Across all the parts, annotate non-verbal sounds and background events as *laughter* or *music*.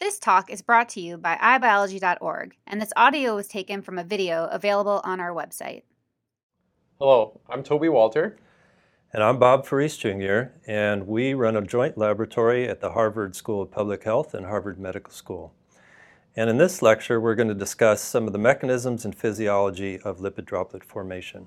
This talk is brought to you by iBiology.org, and this audio was taken from a video available on our website. Hello, I'm Toby Walther. And I'm Bob Farese Jr., and we run a joint laboratory at the Harvard School of Public Health and Harvard Medical School. And in this lecture, we're going to discuss some of the mechanisms and physiology of lipid droplet formation.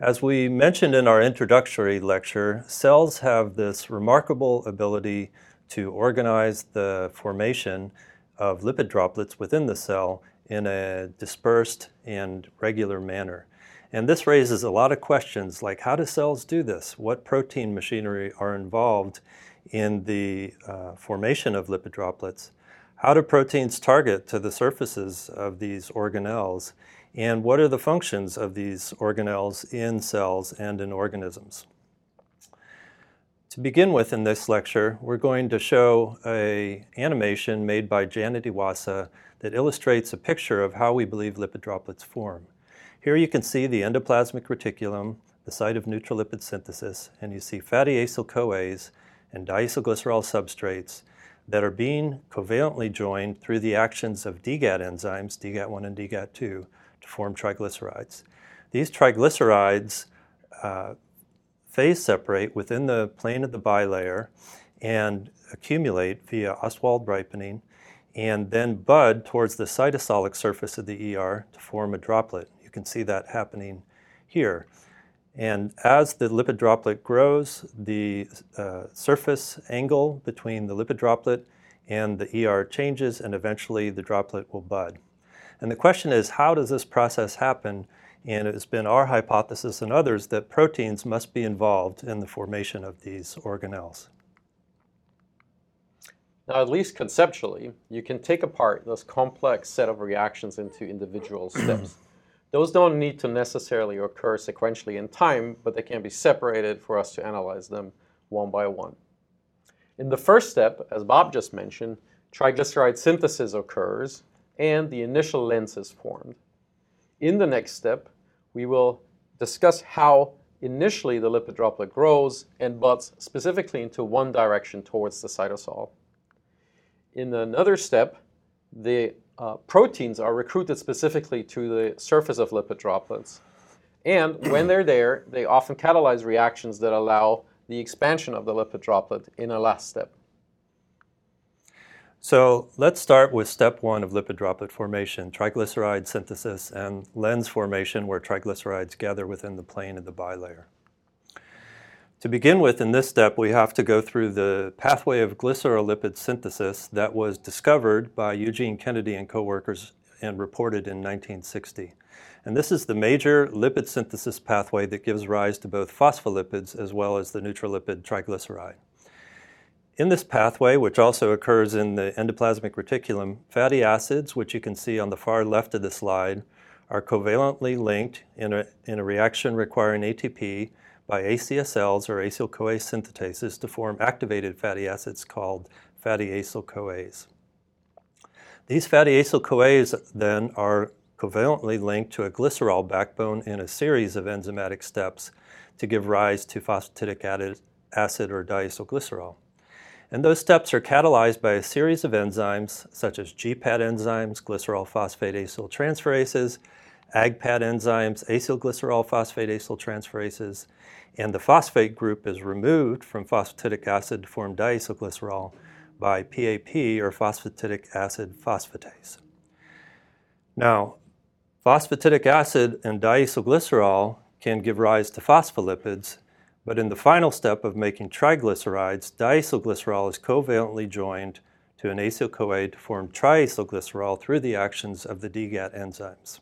As we mentioned in our introductory lecture, cells have this remarkable ability to organize the formation of lipid droplets within the cell in a dispersed and regular manner. And this raises a lot of questions like how do cells do this? What protein machinery are involved in the uh, formation of lipid droplets? How do proteins target to the surfaces of these organelles? And what are the functions of these organelles in cells and in organisms? To begin with in this lecture, we're going to show a animation made by Janet Iwasa that illustrates a picture of how we believe lipid droplets form. Here you can see the endoplasmic reticulum, the site of neutral lipid synthesis, and you see fatty acyl CoAs and diacylglycerol substrates that are being covalently joined through the actions of DGAT enzymes, DGAT1 and DGAT2, to form triglycerides. These triglycerides uh, phase separate within the plane of the bilayer and accumulate via Ostwald ripening and then bud towards the cytosolic surface of the ER to form a droplet. You can see that happening here. And as the lipid droplet grows, the uh, surface angle between the lipid droplet and the ER changes, and eventually the droplet will bud. And the question is how does this process happen? And it has been our hypothesis and others that proteins must be involved in the formation of these organelles. Now, at least conceptually, you can take apart this complex set of reactions into individual *clears throat* steps. Those don't need to necessarily occur sequentially in time, but they can be separated for us to analyze them one by one. In the first step, as Bob just mentioned, triglyceride synthesis occurs and the initial lens is formed. In the next step, we will discuss how initially the lipid droplet grows and buds specifically into one direction towards the cytosol. In another step, the uh, proteins are recruited specifically to the surface of lipid droplets. And when they're there, they often catalyze reactions that allow the expansion of the lipid droplet in a last step. So let's start with step one of lipid droplet formation, triglyceride synthesis and lens formation, where triglycerides gather within the plane of the bilayer. To begin with, in this step, we have to go through the pathway of glycerolipid synthesis that was discovered by Eugene Kennedy and coworkers and reported in 1960. And this is the major lipid synthesis pathway that gives rise to both phospholipids as well as the neutral-lipid triglyceride. In this pathway, which also occurs in the endoplasmic reticulum, fatty acids, which you can see on the far left of the slide, are covalently linked in a, in a reaction requiring ATP by ACSLs or acyl CoA synthetases to form activated fatty acids called fatty acyl CoAs. These fatty acyl CoAs then are covalently linked to a glycerol backbone in a series of enzymatic steps to give rise to phosphatidic acid or diacylglycerol. And those steps are catalyzed by a series of enzymes such as GPAT enzymes, glycerol phosphate acyl transferases, AGPAT enzymes, acylglycerol phosphate acyl transferases, and the phosphate group is removed from phosphatidic acid to form diacylglycerol by PAP or phosphatidic acid phosphatase. Now, phosphatidic acid and diacylglycerol can give rise to phospholipids, but in the final step of making triglycerides, diacylglycerol is covalently joined to an acyl CoA to form triacylglycerol through the actions of the DGAT enzymes.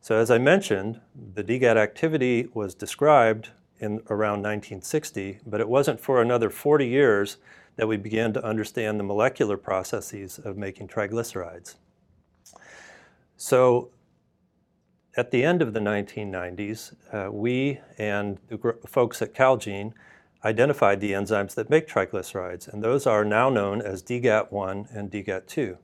So, as I mentioned, the DGAT activity was described in around 1960, but it wasn't for another 40 years that we began to understand the molecular processes of making triglycerides. So, at the end of the 1990s, uh, we and the gr- folks at Calgene identified the enzymes that make triglycerides, and those are now known as DGAT1 and DGAT2.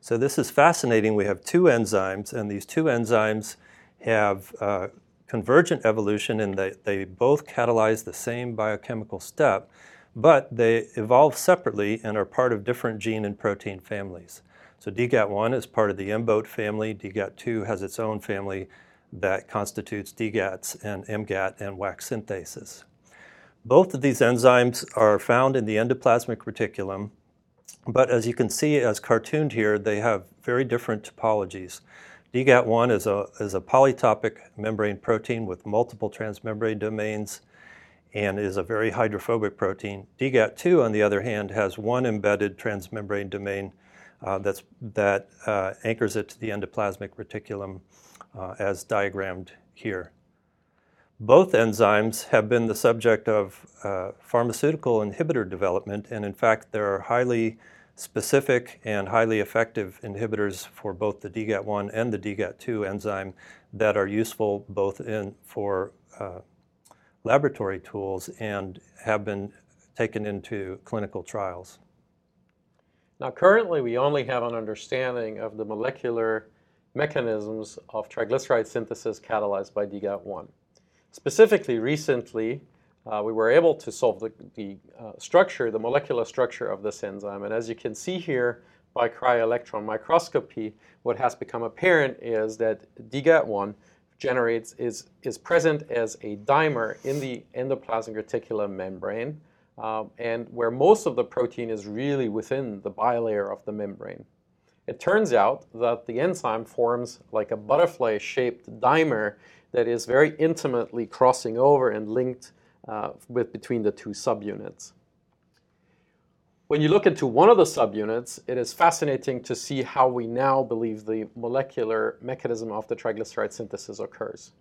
So, this is fascinating. We have two enzymes, and these two enzymes have uh, convergent evolution in that they both catalyze the same biochemical step, but they evolve separately and are part of different gene and protein families. So DGAT1 is part of the MBOAT family. DGAT2 has its own family that constitutes DGATs and MGAT and wax synthases. Both of these enzymes are found in the endoplasmic reticulum, but as you can see, as cartooned here, they have very different topologies. DGAT1 is a, is a polytopic membrane protein with multiple transmembrane domains and is a very hydrophobic protein. DGAT2, on the other hand, has one embedded transmembrane domain uh, that's, that uh, anchors it to the endoplasmic reticulum uh, as diagrammed here. Both enzymes have been the subject of uh, pharmaceutical inhibitor development, and in fact, there are highly specific and highly effective inhibitors for both the DGAT1 and the DGAT2 enzyme that are useful both in, for uh, laboratory tools and have been taken into clinical trials. Now, currently, we only have an understanding of the molecular mechanisms of triglyceride synthesis catalyzed by DGAT1. Specifically, recently, uh, we were able to solve the, the uh, structure, the molecular structure of this enzyme. And as you can see here by cryo-electron microscopy, what has become apparent is that DGAT1 generates is, is present as a dimer in the endoplasmic reticulum membrane, um, and where most of the protein is really within the bilayer of the membrane. It turns out that the enzyme forms like a butterfly-shaped dimer that is very intimately crossing over and linked uh, with between the two subunits. When you look into one of the subunits, it is fascinating to see how we now believe the molecular mechanism of the triglyceride synthesis occurs.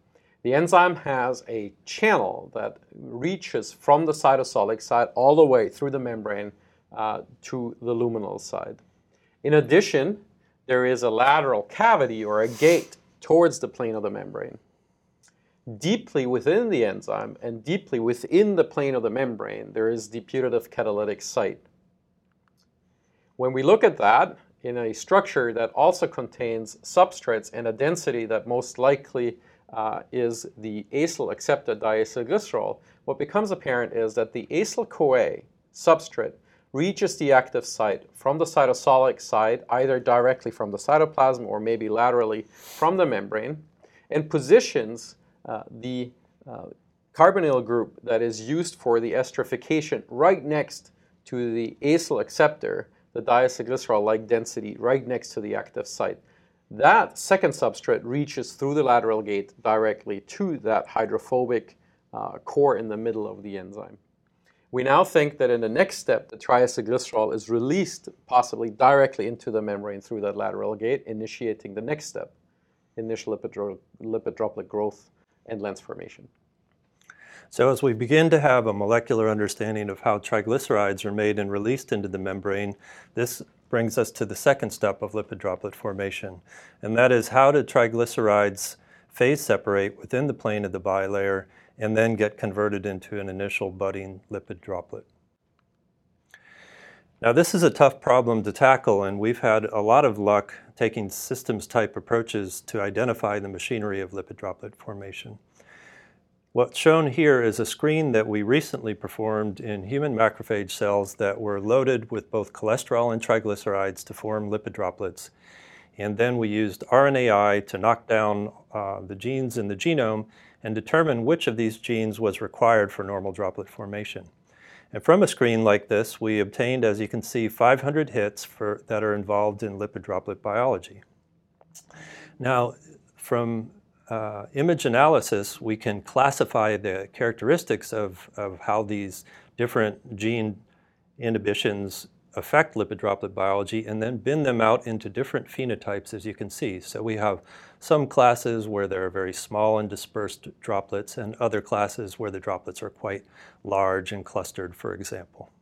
The enzyme has a channel that reaches from the cytosolic side all the way through the membrane uh, to the luminal side. In addition, there is a lateral cavity or a gate towards the plane of the membrane. Deeply within the enzyme and deeply within the plane of the membrane, there is the putative catalytic site. When we look at that in a structure that also contains substrates and a density that most likely uh, is the acyl acceptor diacylglycerol, what becomes apparent is that the acyl CoA substrate reaches the active site from the cytosolic side, either directly from the cytoplasm or maybe laterally from the membrane, and positions uh, the uh, carbonyl group that is used for the esterification right next to the acyl acceptor the diacylglycerol-like density right next to the active site. That second substrate reaches through the lateral gate directly to that hydrophobic uh, core in the middle of the enzyme. We now think that in the next step, the triacylglycerol is released possibly directly into the membrane through that lateral gate, initiating the next step, initial lipid, lipid droplet growth and lens formation. So, as we begin to have a molecular understanding of how triglycerides are made and released into the membrane, this brings us to the second step of lipid droplet formation, and that is how do triglycerides phase separate within the plane of the bilayer and then get converted into an initial budding lipid droplet. Now, this is a tough problem to tackle, and we've had a lot of luck taking systems type approaches to identify the machinery of lipid droplet formation. What's shown here is a screen that we recently performed in human macrophage cells that were loaded with both cholesterol and triglycerides to form lipid droplets. And then we used RNAi to knock down uh, the genes in the genome and determine which of these genes was required for normal droplet formation. And from a screen like this, we obtained, as you can see, 500 hits for, that are involved in lipid droplet biology. Now, from uh, image analysis, we can classify the characteristics of, of how these different gene inhibitions affect lipid droplet biology and then bin them out into different phenotypes, as you can see. So we have some classes where there are very small and dispersed droplets, and other classes where the droplets are quite large and clustered, for example.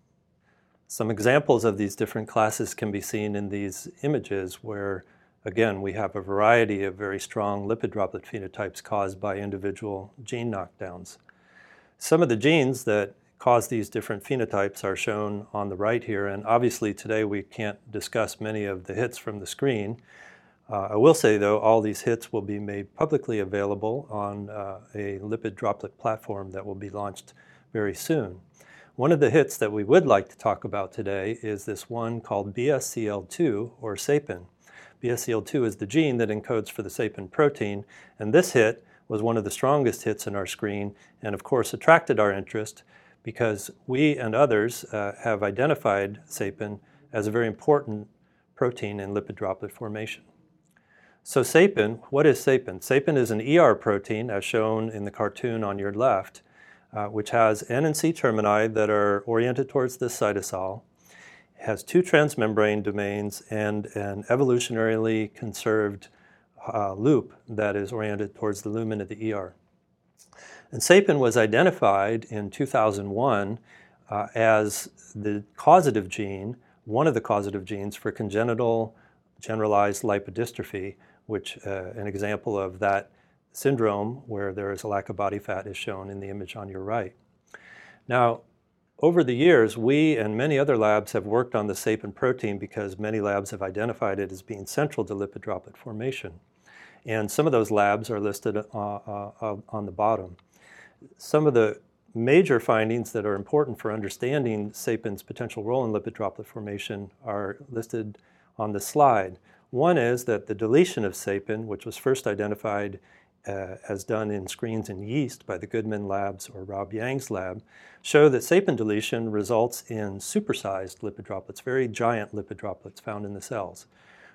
Some examples of these different classes can be seen in these images where Again, we have a variety of very strong lipid droplet phenotypes caused by individual gene knockdowns. Some of the genes that cause these different phenotypes are shown on the right here, and obviously today we can't discuss many of the hits from the screen. Uh, I will say, though, all these hits will be made publicly available on uh, a lipid droplet platform that will be launched very soon. One of the hits that we would like to talk about today is this one called BSCL2 or Seipin. BSCL2 is the gene that encodes for the Seipin protein, and this hit was one of the strongest hits in our screen and, of course, attracted our interest because we and others uh, have identified Seipin as a very important protein in lipid droplet formation. So, Seipin, what is Seipin? Seipin is an ER protein, as shown in the cartoon on your left, uh, which has N and C termini that are oriented towards this cytosol, has two transmembrane domains, and an evolutionarily conserved uh, loop that is oriented towards the lumen of the ER. And Seipin was identified in 2001 uh, as the causative gene, one of the causative genes for congenital generalized lipodystrophy, which uh, an example of that syndrome where there is a lack of body fat is shown in the image on your right. Now, over the years, we and many other labs have worked on the Seipin protein because many labs have identified it as being central to lipid droplet formation. And some of those labs are listed uh, uh, uh, on the bottom. Some of the major findings that are important for understanding Seipin's potential role in lipid droplet formation are listed on the slide. One is that the deletion of Seipin, which was first identified uh, as done in screens in yeast by the Goodman Labs or Rob Yang's lab, show that seipin deletion results in supersized lipid droplets, very giant lipid droplets found in the cells.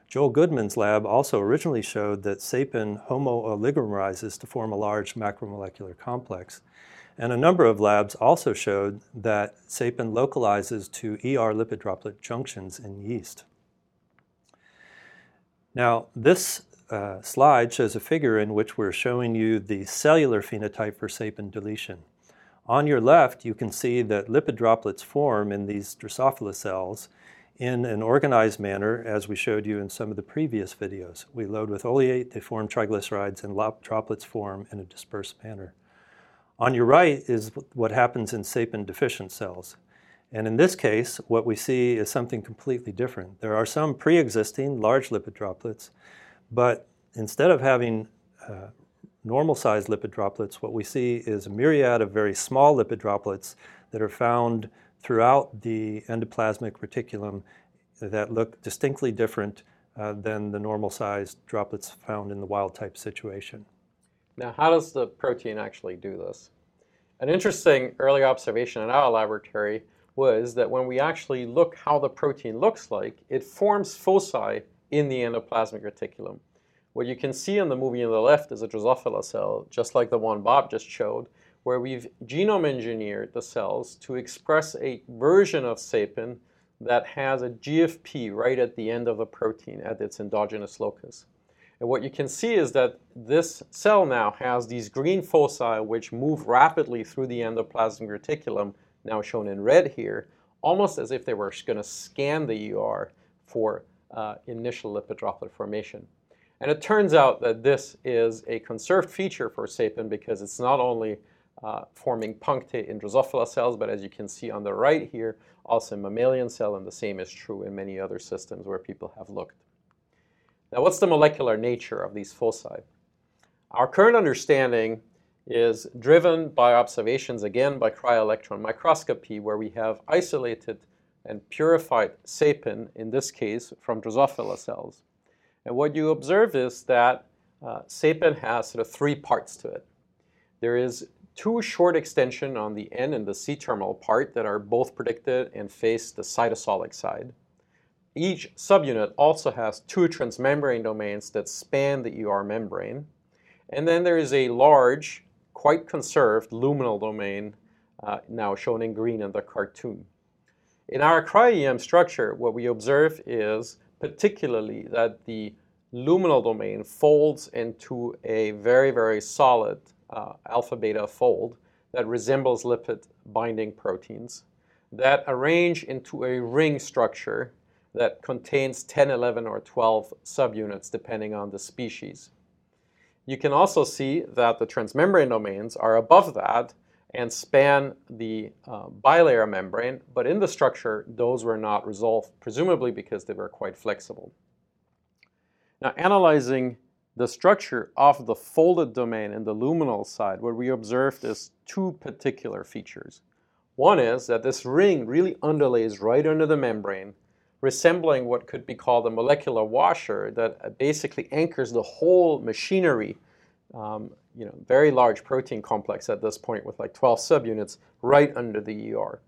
Joel Goodman's lab also originally showed that seipin homooligomerizes to form a large macromolecular complex. And a number of labs also showed that seipin localizes to ER lipid droplet junctions in yeast. Now, this uh, slide shows a figure in which we're showing you the cellular phenotype for seipin deletion. On your left, you can see that lipid droplets form in these Drosophila cells in an organized manner, as we showed you in some of the previous videos. We load with oleate, they form triglycerides, and droplets form in a dispersed manner. On your right is what happens in seipin deficient cells. And in this case, what we see is something completely different. There are some pre existing large lipid droplets but instead of having uh, normal sized lipid droplets, what we see is a myriad of very small lipid droplets that are found throughout the endoplasmic reticulum that look distinctly different uh, than the normal sized droplets found in the wild type situation. Now, how does the protein actually do this? An interesting early observation in our laboratory was that when we actually look how the protein looks like, it forms foci in the endoplasmic reticulum. What you can see in the movie on the left is a Drosophila cell, just like the one Bob just showed, where we've genome engineered the cells to express a version of seipin that has a GFP right at the end of the protein at its endogenous locus. And what you can see is that this cell now has these green foci which move rapidly through the endoplasmic reticulum, now shown in red here, almost as if they were going to scan the ER for uh, initial lipid droplet formation. And it turns out that this is a conserved feature for seipin because it's not only uh, forming punctate in Drosophila cells, but as you can see on the right here, also in mammalian cell, and the same is true in many other systems where people have looked. Now, what's the molecular nature of these foci? Our current understanding is driven by observations, again, by cryo-electron microscopy, where we have isolated and purified seipin, in this case from Drosophila cells. And what you observe is that uh, seipin has sort of three parts to it. There is two short extension on the N and the C terminal part that are both predicted and face the cytosolic side. Each subunit also has two transmembrane domains that span the ER membrane. And then there is a large, quite conserved luminal domain, uh, now shown in green in the cartoon. In our cryo-EM structure, what we observe is particularly that the luminal domain folds into a very, very solid uh, alpha beta fold that resembles lipid binding proteins that arrange into a ring structure that contains 10, 11, or 12 subunits depending on the species. You can also see that the transmembrane domains are above that and span the uh, bilayer membrane, but in the structure, those were not resolved, presumably because they were quite flexible. Now, analyzing the structure of the folded domain in the luminal side, what we observed is two particular features. One is that this ring really underlays right under the membrane, resembling what could be called a molecular washer that basically anchors the whole machinery, um, you know, very large protein complex at this point with like 12 subunits right under the ER.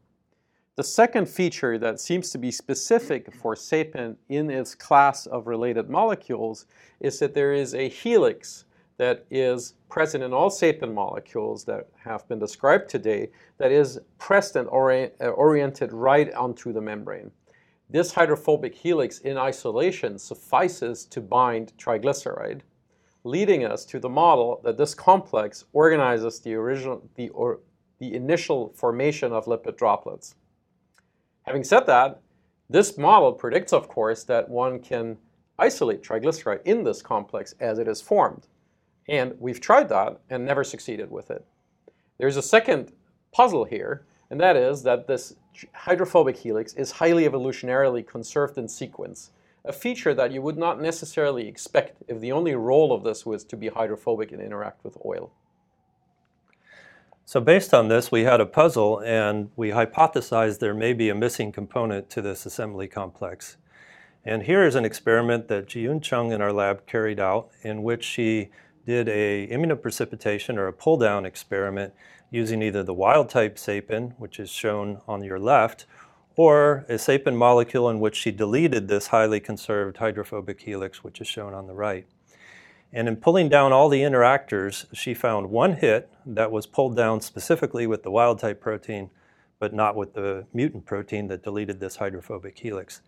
The second feature that seems to be specific for seipin in its class of related molecules is that there is a helix that is present in all seipin molecules that have been described today that is pressed and uh, oriented right onto the membrane. This hydrophobic helix in isolation suffices to bind triglyceride, leading us to the model that this complex organizes the, original, the, or, the initial formation of lipid droplets. Having said that, this model predicts, of course, that one can isolate triglyceride in this complex as it is formed. And we've tried that and never succeeded with it. There's a second puzzle here, and that is that this hydrophobic helix is highly evolutionarily conserved in sequence, a feature that you would not necessarily expect if the only role of this was to be hydrophobic and interact with oil. So based on this, we had a puzzle and we hypothesized there may be a missing component to this assembly complex. And here is an experiment that Jiwon Chung in our lab carried out in which she did a immunoprecipitation or a pull down experiment using either the wild type seipin, which is shown on your left, or a seipin molecule in which she deleted this highly conserved hydrophobic helix, which is shown on the right. And in pulling down all the interactors, she found one hit that was pulled down specifically with the wild type protein, but not with the mutant protein that deleted this hydrophobic helix.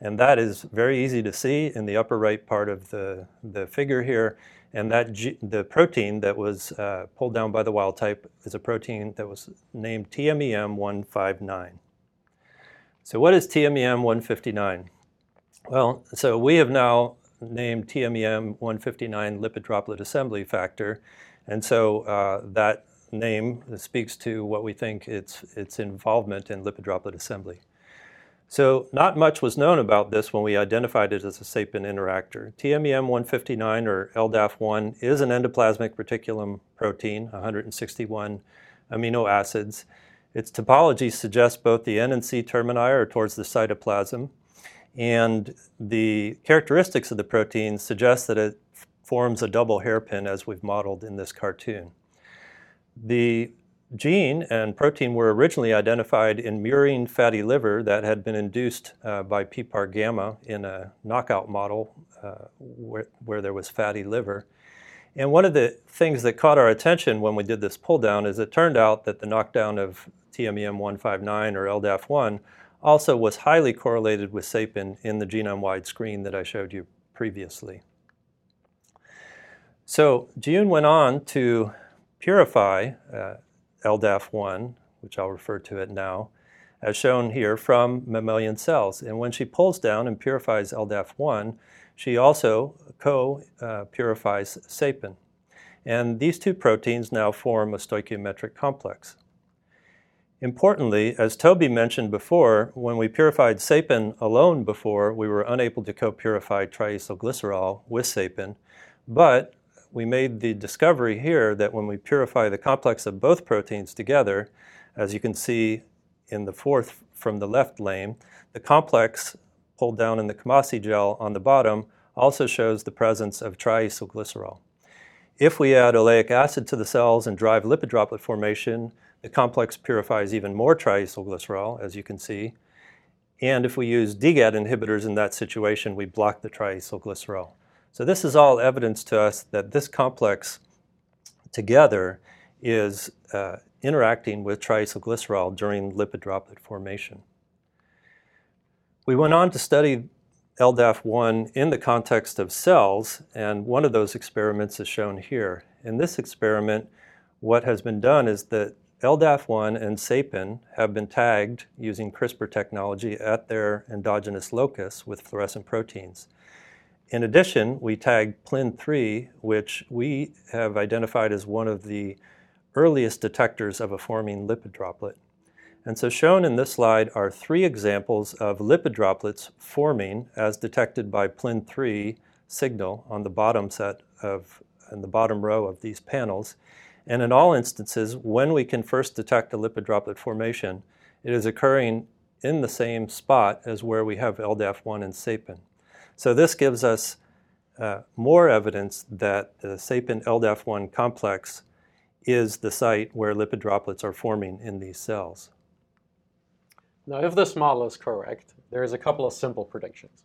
And that is very easy to see in the upper right part of the, the figure here. And that G, the protein that was uh, pulled down by the wild type is a protein that was named TMEM159. So, what is TMEM159? Well, so we have now named TMEM 159 lipid droplet assembly factor. And so uh, that name speaks to what we think its, its involvement in lipid droplet assembly. So, not much was known about this when we identified it as a seipin interactor. TMEM 159 or LDAF1 is an endoplasmic reticulum protein, 161 amino acids. Its topology suggests both the N and C termini are towards the cytoplasm, and the characteristics of the protein suggest that it forms a double hairpin as we've modeled in this cartoon. The gene and protein were originally identified in murine fatty liver that had been induced uh, by PPAR gamma in a knockout model uh, where, where, there was fatty liver. And one of the things that caught our attention when we did this pull down is it turned out that the knockdown of TMEM 159 or LDAF1 also was highly correlated with seipin in the genome-wide screen that I showed you previously. So Jiwon went on to purify uh, LDAF1, which I'll refer to it now, as shown here from mammalian cells. And when she pulls down and purifies LDAF1, she also co-purifies seipin. And these two proteins now form a stoichiometric complex. Importantly, as Toby mentioned before, when we purified seipin alone before, we were unable to co-purify triacylglycerol with seipin, but we made the discovery here that when we purify the complex of both proteins together, as you can see in the fourth from the left lane, the complex pulled down in the Coomassie gel on the bottom also shows the presence of triacylglycerol. If we add oleic acid to the cells and drive lipid droplet formation, the complex purifies even more triacylglycerol, as you can see. And if we use DGAT inhibitors in that situation, we block the triacylglycerol. So this is all evidence to us that this complex together is uh, interacting with triacylglycerol during lipid droplet formation. We went on to study LDAF1 in the context of cells, and one of those experiments is shown here. In this experiment, what has been done is that LDAF1 and seipin have been tagged using CRISPR technology at their endogenous locus with fluorescent proteins. In addition, we tagged PLIN3, which we have identified as one of the earliest detectors of a forming lipid droplet. And so shown in this slide are three examples of lipid droplets forming as detected by PLIN3 signal on the bottom set of, in the bottom row of these panels. And in all instances, when we can first detect a lipid droplet formation, it is occurring in the same spot as where we have LDAF1 and Seipin. So this gives us uh, more evidence that the Seipin LDAF1 complex is the site where lipid droplets are forming in these cells. Now, if this model is correct, there's a couple of simple predictions.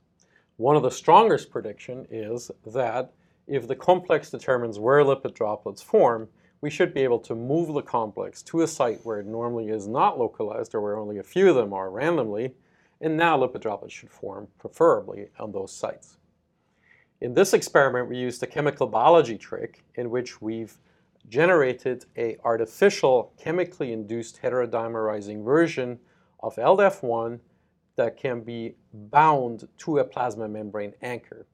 One of the strongest prediction is that if the complex determines where lipid droplets form, we should be able to move the complex to a site where it normally is not localized or where only a few of them are randomly, and now lipid droplets should form preferably on those sites. In this experiment, we used a chemical biology trick in which we've generated a artificial chemically induced heterodimerizing version of LDAF1 that can be bound to a plasma membrane anchor.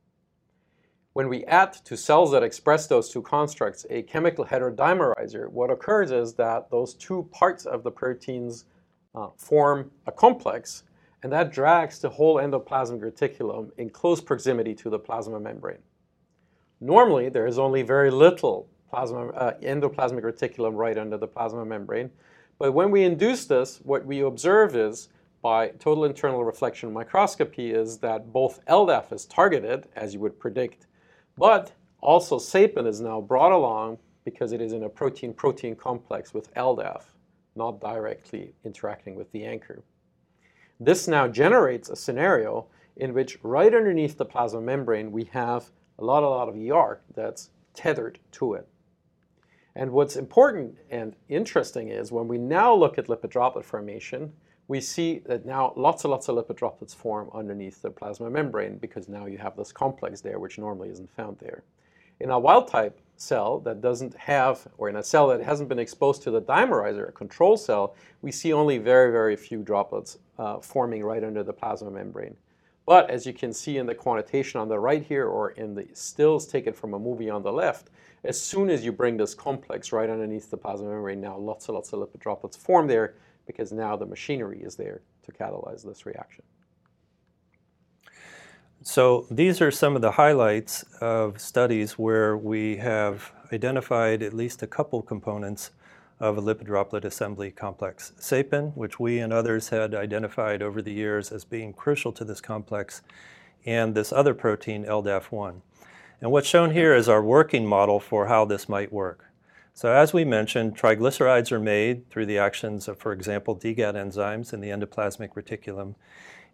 When we add to cells that express those two constructs a chemical heterodimerizer, what occurs is that those two parts of the proteins uh, form a complex, and that drags the whole endoplasmic reticulum in close proximity to the plasma membrane. Normally, there is only very little plasma, uh, endoplasmic reticulum right under the plasma membrane, but when we induce this, what we observe is by total internal reflection microscopy is that both LDAF is targeted, as you would predict, but also Seipin is now brought along because it is in a protein-protein complex with LDAF, not directly interacting with the anchor. This now generates a scenario in which right underneath the plasma membrane we have a lot, a lot of ER that's tethered to it. And what's important and interesting is when we now look at lipid droplet formation, we see that now lots and lots of lipid droplets form underneath the plasma membrane because now you have this complex there which normally isn't found there. In a wild type cell that doesn't have, or in a cell that hasn't been exposed to the dimerizer, a control cell, we see only very, very few droplets uh, forming right under the plasma membrane. But as you can see in the quantitation on the right here, or in the stills taken from a movie on the left, as soon as you bring this complex right underneath the plasma membrane, now lots and lots of lipid droplets form there because now the machinery is there to catalyze this reaction. So these are some of the highlights of studies where we have identified at least a couple components of a lipid droplet assembly complex. Seipin, which we and others had identified over the years as being crucial to this complex, and this other protein, LDAF1. And what's shown here is our working model for how this might work. So, as we mentioned, triglycerides are made through the actions of, for example, DGAT enzymes in the endoplasmic reticulum,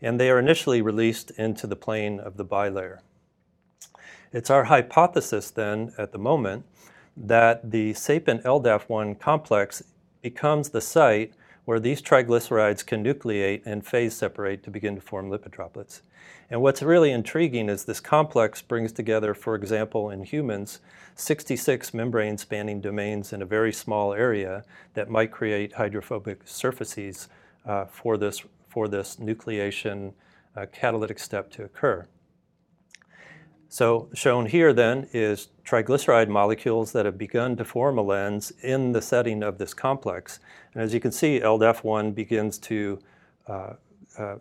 and they are initially released into the plane of the bilayer. It's our hypothesis then at the moment that the Seipin LDAF1 complex becomes the site where these triglycerides can nucleate and phase separate to begin to form lipid droplets. And what's really intriguing is this complex brings together, for example, in humans, 66 membrane spanning domains in a very small area that might create hydrophobic surfaces uh, for, this, for this nucleation uh, catalytic step to occur. So, shown here then is triglyceride molecules that have begun to form a lens in the setting of this complex. And as you can see, LDAF1 begins to uh, uh,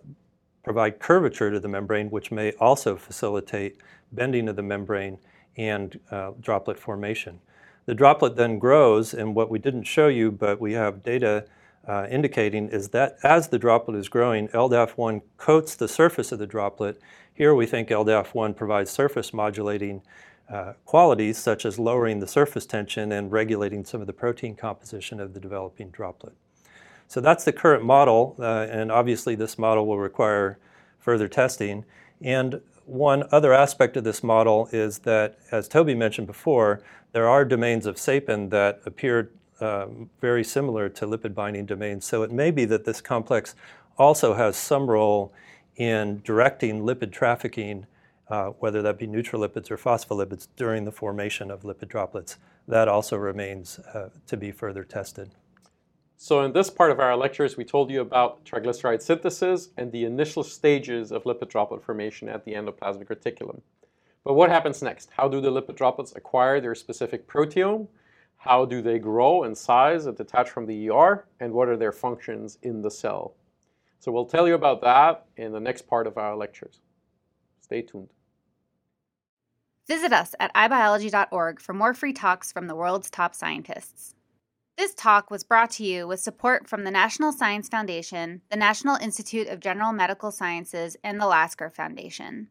provide curvature to the membrane, which may also facilitate bending of the membrane and uh, droplet formation. The droplet then grows, and what we didn't show you, but we have data uh, indicating, is that as the droplet is growing, LDAF1 coats the surface of the droplet. Here we think LDAF1 provides surface modulating uh, qualities, such as lowering the surface tension and regulating some of the protein composition of the developing droplet. So that's the current model, uh, and obviously this model will require further testing. And one other aspect of this model is that, as Toby mentioned before, there are domains of Seipin that appear um, very similar to lipid binding domains. So it may be that this complex also has some role in directing lipid trafficking, uh, whether that be neutral lipids or phospholipids, during the formation of lipid droplets. That also remains uh, to be further tested. So in this part of our lectures, we told you about triglyceride synthesis and the initial stages of lipid droplet formation at the endoplasmic reticulum. But what happens next? How do the lipid droplets acquire their specific proteome? How do they grow in size and detach from the ER? And what are their functions in the cell? So we'll tell you about that in the next part of our lectures. Stay tuned. Visit us at iBiology.org for more free talks from the world's top scientists. This talk was brought to you with support from the National Science Foundation, the National Institute of General Medical Sciences, and the Lasker Foundation.